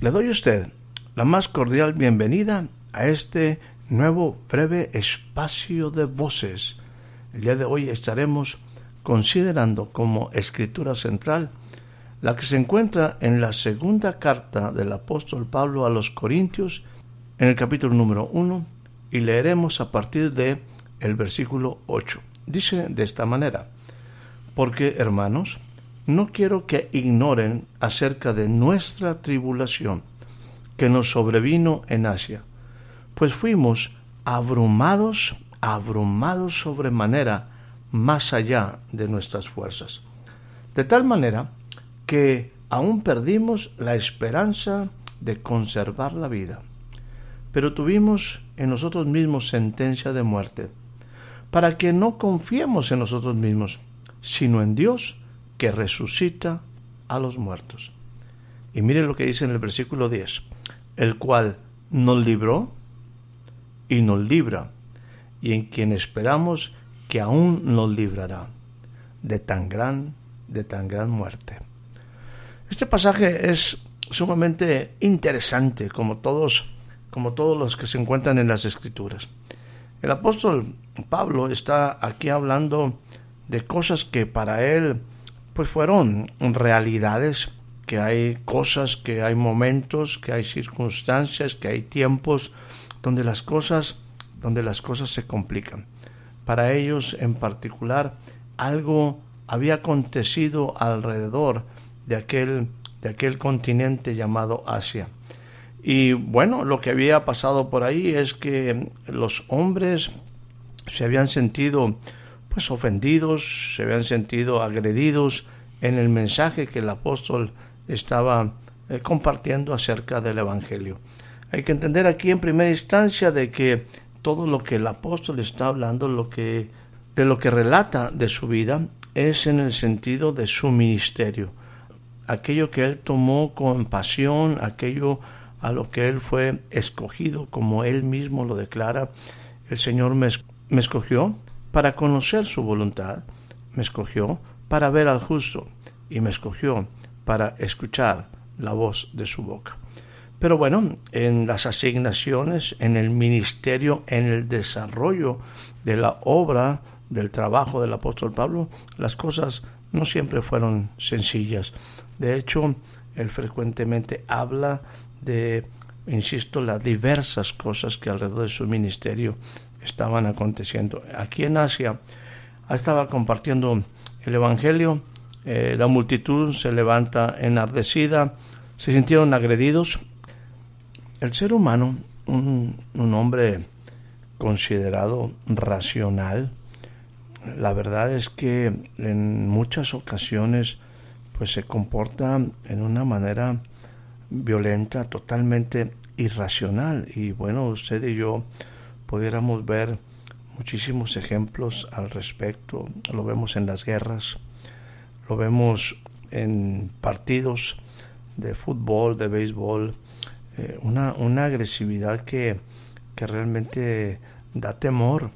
Le doy a usted la más cordial bienvenida a este nuevo breve espacio de voces. El día de hoy estaremos considerando como escritura central la que se encuentra en la segunda carta del apóstol Pablo a los Corintios en el capítulo número 1 y leeremos a partir de el versículo 8. Dice de esta manera: Porque, hermanos, no quiero que ignoren acerca de nuestra tribulación que nos sobrevino en Asia, pues fuimos abrumados, abrumados sobremanera más allá de nuestras fuerzas, de tal manera que aún perdimos la esperanza de conservar la vida, pero tuvimos en nosotros mismos sentencia de muerte, para que no confiemos en nosotros mismos, sino en Dios, que resucita a los muertos. Y mire lo que dice en el versículo 10, el cual nos libró y nos libra, y en quien esperamos que aún nos librará de tan gran, de tan gran muerte. Este pasaje es sumamente interesante, como todos, como todos los que se encuentran en las Escrituras. El apóstol Pablo está aquí hablando de cosas que para él pues fueron realidades, que hay cosas, que hay momentos, que hay circunstancias, que hay tiempos donde las cosas, donde las cosas se complican. Para ellos en particular, algo había acontecido alrededor de aquel, de aquel continente llamado Asia. Y bueno, lo que había pasado por ahí es que los hombres se habían sentido pues ofendidos, se habían sentido agredidos en el mensaje que el apóstol estaba eh, compartiendo acerca del Evangelio. Hay que entender aquí en primera instancia de que todo lo que el apóstol está hablando, lo que, de lo que relata de su vida, es en el sentido de su ministerio. Aquello que él tomó con pasión, aquello a lo que él fue escogido, como él mismo lo declara, el Señor me, me escogió para conocer su voluntad, me escogió para ver al justo y me escogió para escuchar la voz de su boca. Pero bueno, en las asignaciones, en el ministerio, en el desarrollo de la obra, del trabajo del apóstol Pablo, las cosas no siempre fueron sencillas. De hecho, él frecuentemente habla de, insisto, las diversas cosas que alrededor de su ministerio estaban aconteciendo. Aquí en Asia estaba compartiendo el Evangelio, eh, la multitud se levanta enardecida, se sintieron agredidos. El ser humano, un, un hombre considerado racional, la verdad es que en muchas ocasiones pues se comporta en una manera violenta, totalmente irracional. Y bueno, usted y yo pudiéramos ver muchísimos ejemplos al respecto. Lo vemos en las guerras, lo vemos en partidos de fútbol, de béisbol, eh, una, una, agresividad que, que, realmente da temor.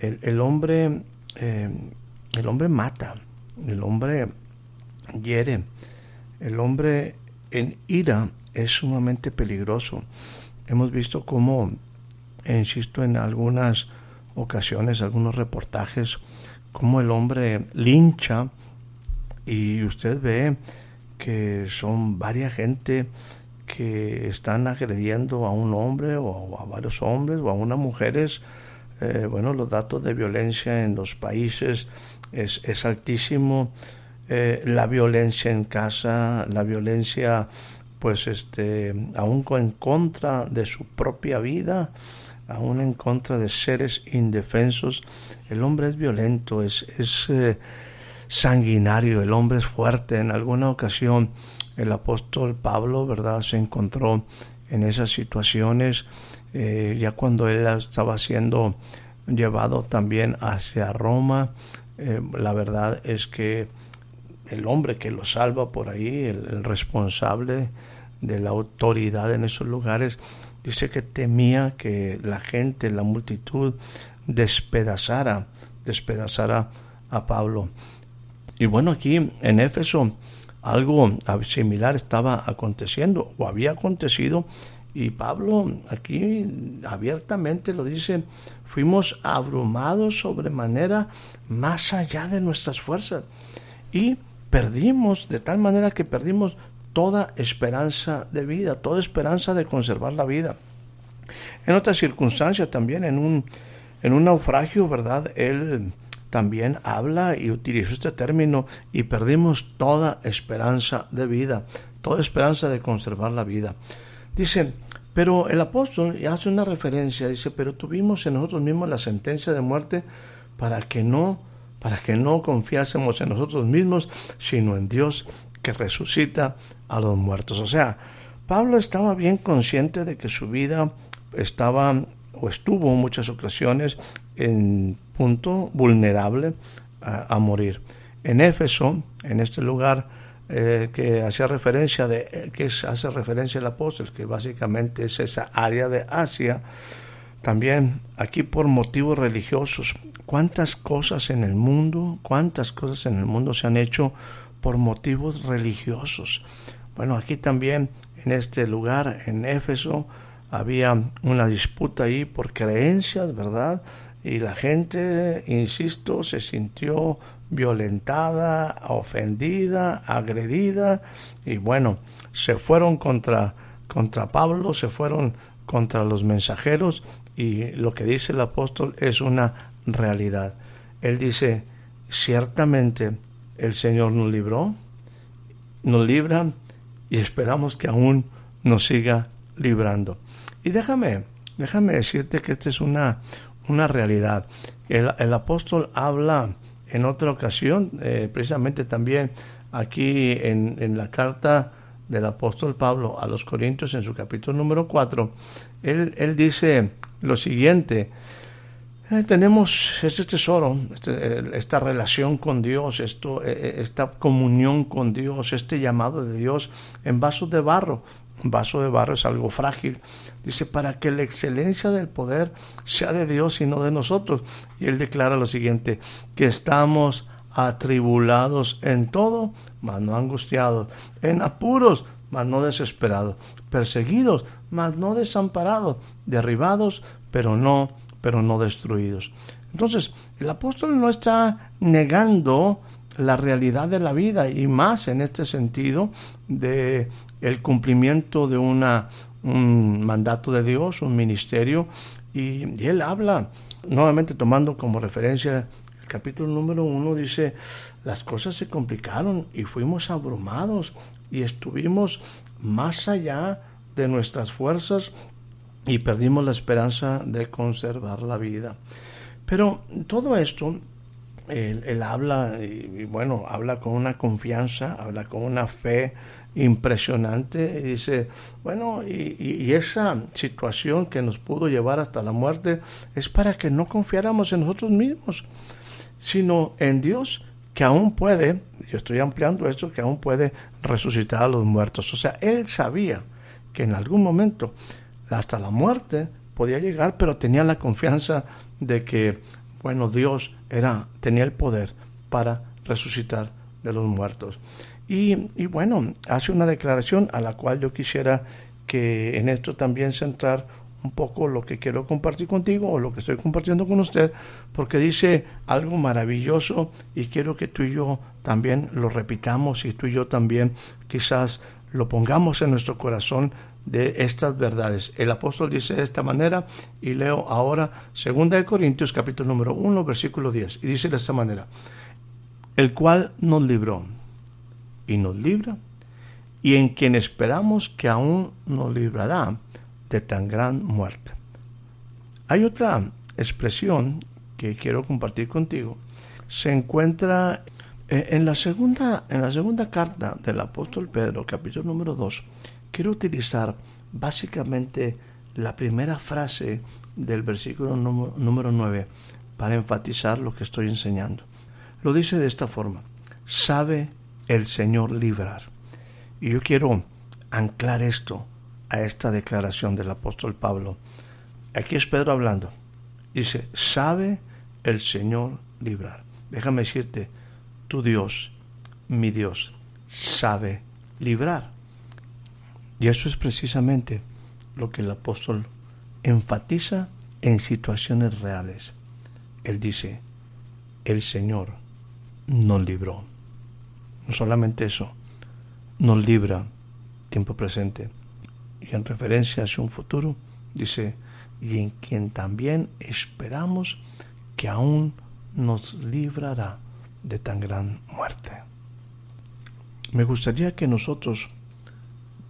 El, hombre, eh, el hombre mata, el hombre hiere, el hombre en ira es sumamente peligroso. Hemos visto cómo e insisto en algunas ocasiones, algunos reportajes, como el hombre lincha y usted ve que son varias gente que están agrediendo a un hombre o a varios hombres o a unas mujeres. Eh, bueno, los datos de violencia en los países es, es altísimo. Eh, la violencia en casa, la violencia, pues, este, aún en contra de su propia vida, aún en contra de seres indefensos. El hombre es violento, es, es eh, sanguinario, el hombre es fuerte. En alguna ocasión el apóstol Pablo, ¿verdad?, se encontró en esas situaciones eh, ya cuando él estaba siendo llevado también hacia Roma. Eh, la verdad es que el hombre que lo salva por ahí, el responsable de la autoridad en esos lugares, dice que temía que la gente, la multitud, despedazara, despedazara a Pablo. Y bueno, aquí en Éfeso algo similar estaba aconteciendo o había acontecido y Pablo aquí abiertamente lo dice, fuimos abrumados sobremanera más allá de nuestras fuerzas y perdimos de tal manera que perdimos toda esperanza de vida, toda esperanza de conservar la vida. En otras circunstancias también, en un, en un naufragio, ¿verdad? Él también habla y utiliza este término y perdimos toda esperanza de vida, toda esperanza de conservar la vida. Dice, pero el apóstol hace una referencia, dice, pero tuvimos en nosotros mismos la sentencia de muerte para que no, para que no confiásemos en nosotros mismos, sino en Dios que resucita a los muertos. O sea, Pablo estaba bien consciente de que su vida estaba o estuvo en muchas ocasiones en punto vulnerable a, morir. En Éfeso, en este lugar eh, que hacía referencia de eh, que hace referencia el apóstol, que básicamente es esa área de Asia, también aquí por motivos religiosos. ¿Cuántas cosas en el mundo, cuántas cosas en el mundo se han hecho por motivos religiosos? Bueno, aquí también, en este lugar, en Éfeso, había una disputa ahí por creencias, ¿verdad? Y la gente, insisto, se sintió violentada, ofendida, agredida, y bueno, se fueron contra, contra Pablo, se fueron contra los mensajeros, y lo que dice el apóstol es una realidad. Él dice, ciertamente el Señor nos libró, nos libra y esperamos que aún nos siga librando. Y déjame, déjame decirte que esta es una, una realidad. El, el apóstol habla en otra ocasión, eh, precisamente también aquí en, en, la carta del apóstol Pablo a los Corintios en su capítulo número 4, él, él dice lo siguiente, eh, tenemos este tesoro, este, esta relación con Dios, esto, eh, esta comunión con Dios, este llamado de Dios en vasos de barro. Un vaso de barro es algo frágil. Dice, para que la excelencia del poder sea de Dios y no de nosotros. Y él declara lo siguiente, que estamos atribulados en todo, mas no angustiados, en apuros, mas no desesperados, perseguidos, mas no desamparados, derribados, pero no pero no destruidos. Entonces, el apóstol no está negando la realidad de la vida y más en este sentido de el cumplimiento de una un mandato de Dios, un ministerio y, él habla nuevamente tomando como referencia el capítulo número uno dice las cosas se complicaron y fuimos abrumados y estuvimos más allá de nuestras fuerzas y perdimos la esperanza de conservar la vida. Pero todo esto, él, habla, y, bueno, habla con una confianza, habla con una fe impresionante, y dice, bueno, y, y, esa situación que nos pudo llevar hasta la muerte es para que no confiáramos en nosotros mismos, sino en Dios que aún puede, yo estoy ampliando esto, que aún puede resucitar a los muertos. O sea, él sabía que en algún momento hasta la muerte podía llegar, pero tenía la confianza de que, bueno, Dios era, tenía el poder para resucitar de los muertos. Y, y bueno, hace una declaración a la cual yo quisiera que en esto también centrar un poco lo que quiero compartir contigo o lo que estoy compartiendo con usted, porque dice algo maravilloso y quiero que tú y yo también lo repitamos y tú y yo también quizás lo pongamos en nuestro corazón de estas verdades. El apóstol dice de esta manera, y leo ahora 2 Corintios capítulo número 1, versículo 10, y dice de esta manera, el cual nos libró y nos libra, y en quien esperamos que aún nos librará de tan gran muerte. Hay otra expresión que quiero compartir contigo. Se encuentra en la segunda, en la segunda carta del apóstol Pedro, capítulo número 2. Quiero utilizar básicamente la primera frase del versículo número 9 para enfatizar lo que estoy enseñando. Lo dice de esta forma, sabe el Señor librar. Y yo quiero anclar esto a esta declaración del apóstol Pablo. Aquí es Pedro hablando. Dice, sabe el Señor librar. Déjame decirte, tu Dios, mi Dios, sabe librar. Y eso es precisamente lo que el apóstol enfatiza en situaciones reales. Él dice, el Señor nos libró. No solamente eso, nos libra tiempo presente. Y en referencia hacia un futuro, dice, y en quien también esperamos que aún nos librará de tan gran muerte. Me gustaría que nosotros,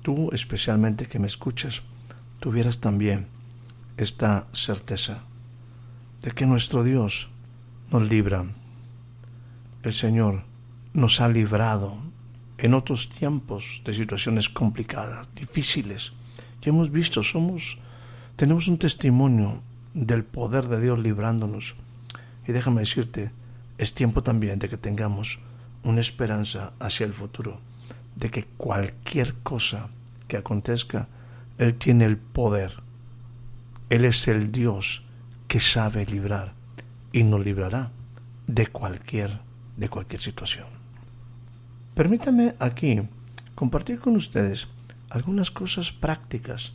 tú especialmente que me escuchas, tuvieras también esta certeza de que nuestro Dios nos libra. El Señor nos ha librado en otros tiempos de situaciones complicadas, difíciles. Ya hemos visto, somos, tenemos un testimonio del poder de Dios librándonos. Y déjame decirte, es tiempo también de que tengamos una esperanza hacia el futuro, de que cualquier cosa que acontezca, Él tiene el poder él es el Dios que sabe librar y nos librará de cualquier, de cualquier situación. Permítame aquí compartir con ustedes algunas cosas prácticas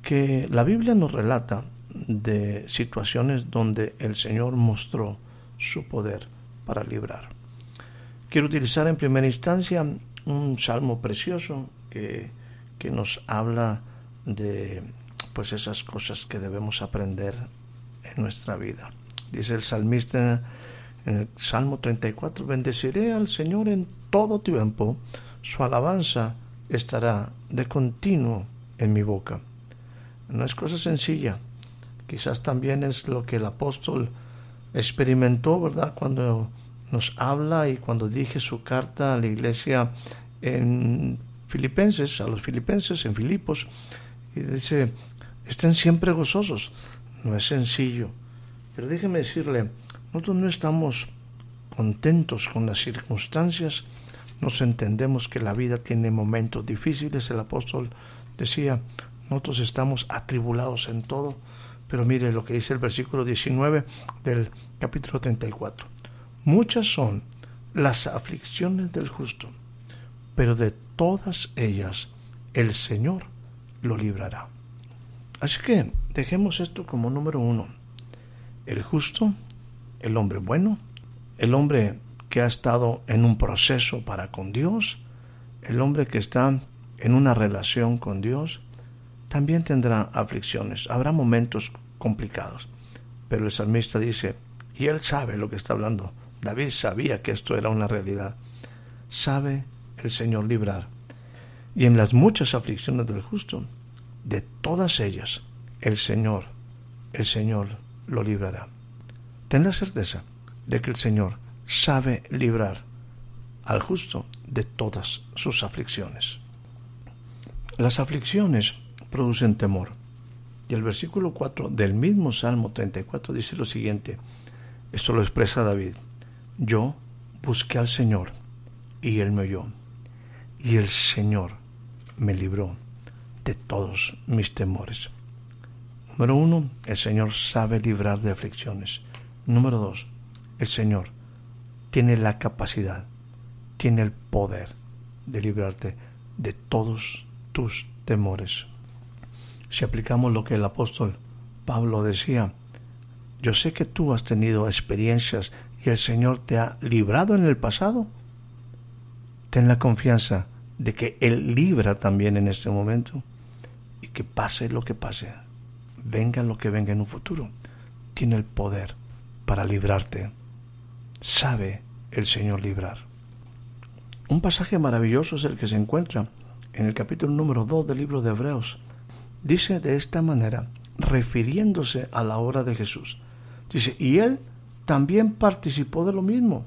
que la Biblia nos relata de situaciones donde el Señor mostró su poder para librar. Quiero utilizar en primera instancia un salmo precioso que, que nos habla de pues esas cosas que debemos aprender en nuestra vida. Dice el salmista en el Salmo 34, bendeciré al Señor en todo tiempo, su alabanza estará de continuo en mi boca. No es cosa sencilla, quizás también es lo que el apóstol experimentó, ¿verdad? Cuando nos habla y cuando dije su carta a la iglesia en Filipenses, a los filipenses en Filipos, y dice, estén siempre gozosos. No es sencillo. Pero déjeme decirle, nosotros no estamos contentos con las circunstancias, nos entendemos que la vida tiene momentos difíciles. El apóstol decía, nosotros estamos atribulados en todo, pero mire lo que dice el versículo 19 del capítulo 34. Muchas son las aflicciones del justo, pero de todas ellas el Señor lo librará. Así que dejemos esto como número uno. El justo, el hombre bueno, el hombre que ha estado en un proceso para con Dios, el hombre que está en una relación con Dios, también tendrá aflicciones, habrá momentos complicados. Pero el salmista dice, y él sabe lo que está hablando, David sabía que esto era una realidad, sabe el Señor librar. Y en las muchas aflicciones del justo, de todas ellas el Señor, el Señor lo librará. Ten la certeza de que el Señor sabe librar al justo de todas sus aflicciones. Las aflicciones producen temor. Y el versículo 4 del mismo Salmo 34 dice lo siguiente, esto lo expresa David, yo busqué al Señor y Él me oyó, y el Señor me libró de todos mis temores. Número uno, el Señor sabe librar de aflicciones. Número dos, el Señor tiene la capacidad, tiene el poder de librarte de todos tus temores. Si aplicamos lo que el apóstol Pablo decía, yo sé que tú has tenido experiencias y el Señor te ha librado en el pasado. Ten la confianza de que Él libra también en este momento y que pase lo que pase, venga lo que venga en un futuro, tiene el poder para librarte. Sabe el Señor librar. Un pasaje maravilloso es el que se encuentra en el capítulo número 2 del libro de Hebreos. Dice de esta manera, refiriéndose a la obra de Jesús. Dice, y él también participó de lo mismo,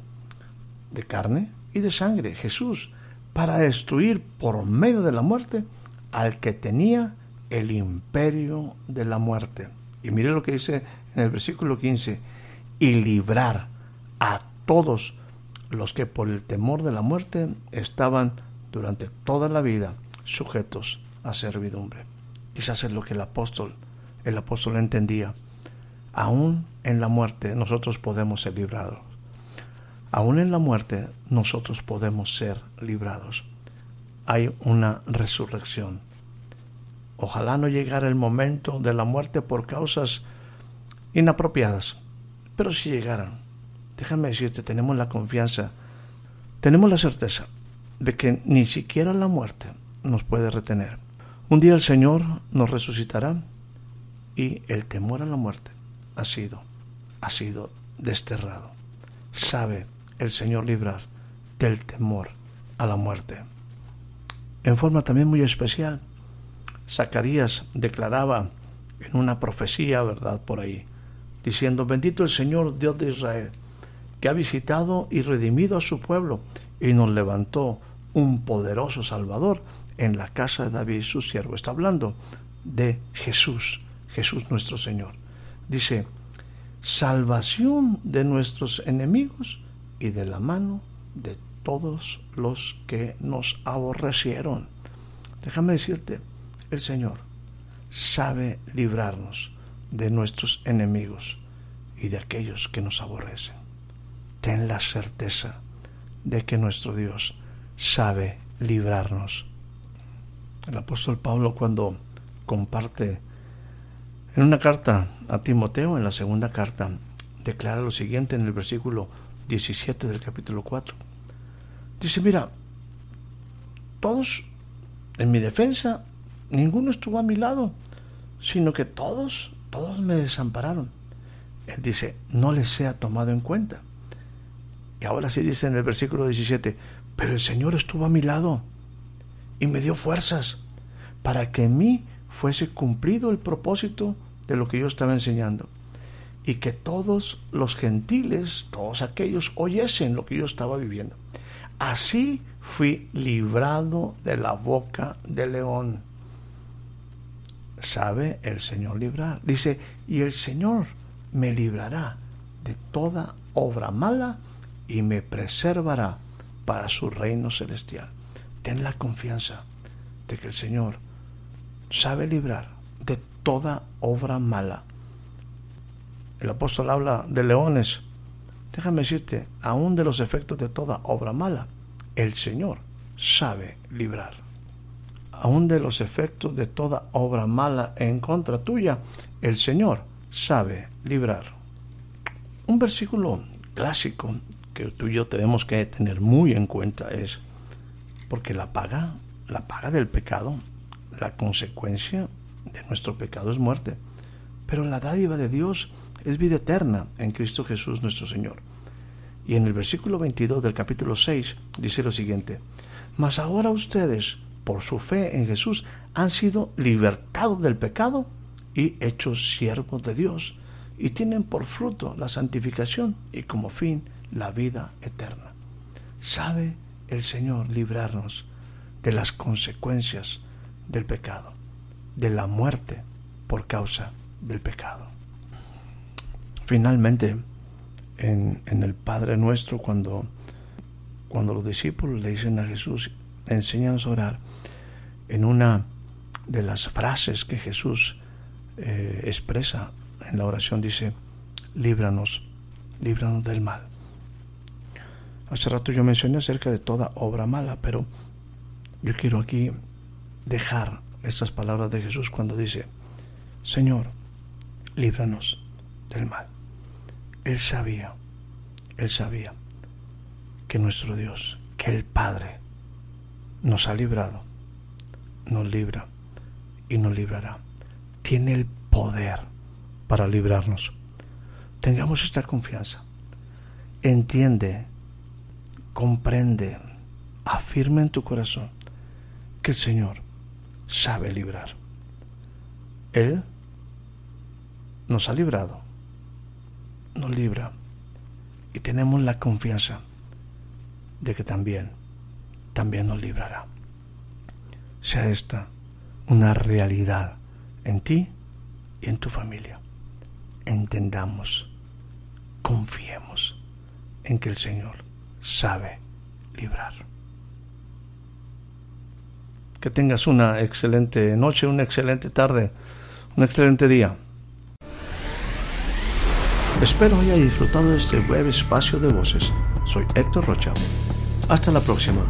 de carne y de sangre, Jesús, para destruir por medio de la muerte al que tenía el imperio de la muerte. Y mire lo que dice en el versículo 15, y librar a todos los que por el temor de la muerte estaban durante toda la vida sujetos a servidumbre. Quizás es lo que el apóstol, el apóstol entendía. Aún en la muerte nosotros podemos ser librados. Aún en la muerte nosotros podemos ser librados. Hay una resurrección. Ojalá no llegara el momento de la muerte por causas inapropiadas, pero si llegaran, déjame decirte, tenemos la confianza, tenemos la certeza de que ni siquiera la muerte nos puede retener. Un día el Señor nos resucitará y el temor a la muerte ha sido, ha sido desterrado. Sabe el Señor librar del temor a la muerte. En forma también muy especial, Zacarías declaraba en una profecía, ¿verdad? Por ahí, diciendo, bendito el Señor Dios de Israel, que ha visitado y redimido a su pueblo y nos levantó un poderoso Salvador en la casa de David, su siervo. Está hablando de Jesús, Jesús nuestro Señor. Dice, salvación de nuestros enemigos y de la mano de todos los que nos aborrecieron. Déjame decirte, el Señor sabe librarnos de nuestros enemigos y de aquellos que nos aborrecen. Ten la certeza de que nuestro Dios sabe librarnos. El apóstol Pablo cuando comparte en una carta a Timoteo, en la segunda carta, declara lo siguiente en el versículo 17 del capítulo 4. Dice, mira, todos en mi defensa, ninguno estuvo a mi lado, sino que todos, todos me desampararon. Él dice, no les sea tomado en cuenta. Y ahora sí dice en el versículo 17, pero el Señor estuvo a mi lado y me dio fuerzas para que en mí fuese cumplido el propósito de lo que yo estaba enseñando y que todos los gentiles, todos aquellos, oyesen lo que yo estaba viviendo. Así fui librado de la boca del león. ¿Sabe el Señor librar? Dice, y el Señor me librará de toda obra mala y me preservará para su reino celestial. Ten la confianza de que el Señor sabe librar de toda obra mala. El apóstol habla de leones. Déjame decirte, aún de los efectos de toda obra mala, el Señor sabe librar. Aún de los efectos de toda obra mala en contra tuya, el Señor sabe librar. Un versículo clásico que tú y yo tenemos que tener muy en cuenta es porque la paga, la paga del pecado, la consecuencia de nuestro pecado es muerte, pero la dádiva de Dios es vida eterna en Cristo Jesús nuestro Señor. Y en el versículo 22 del capítulo 6 dice lo siguiente, mas ahora ustedes, por su fe en Jesús, han sido libertados del pecado y hechos siervos de Dios, y tienen por fruto la santificación y como fin la vida eterna. ¿Sabe el Señor librarnos de las consecuencias del pecado, de la muerte por causa del pecado? Finalmente, en, el Padre Nuestro, cuando, cuando los discípulos le dicen a Jesús, enséñanos a orar, en una de las frases que Jesús eh, expresa en la oración dice, líbranos, líbranos del mal. Hace rato yo mencioné acerca de toda obra mala, pero yo quiero aquí dejar estas palabras de Jesús cuando dice, Señor, líbranos del mal. Él sabía, él sabía que nuestro Dios, que el Padre, nos ha librado, nos libra y nos librará. Tiene el poder para librarnos. Tengamos esta confianza. Entiende comprende, afirma en tu corazón que el Señor sabe librar. Él nos ha librado, nos libra y tenemos la confianza de que también, también nos librará. Sea esta una realidad en ti y en tu familia. Entendamos, confiemos en que el Señor sabe librar. Que tengas una excelente noche, una excelente tarde, un excelente día. Espero haya disfrutado de este breve espacio de voces. Soy Héctor Rocha. Hasta la próxima.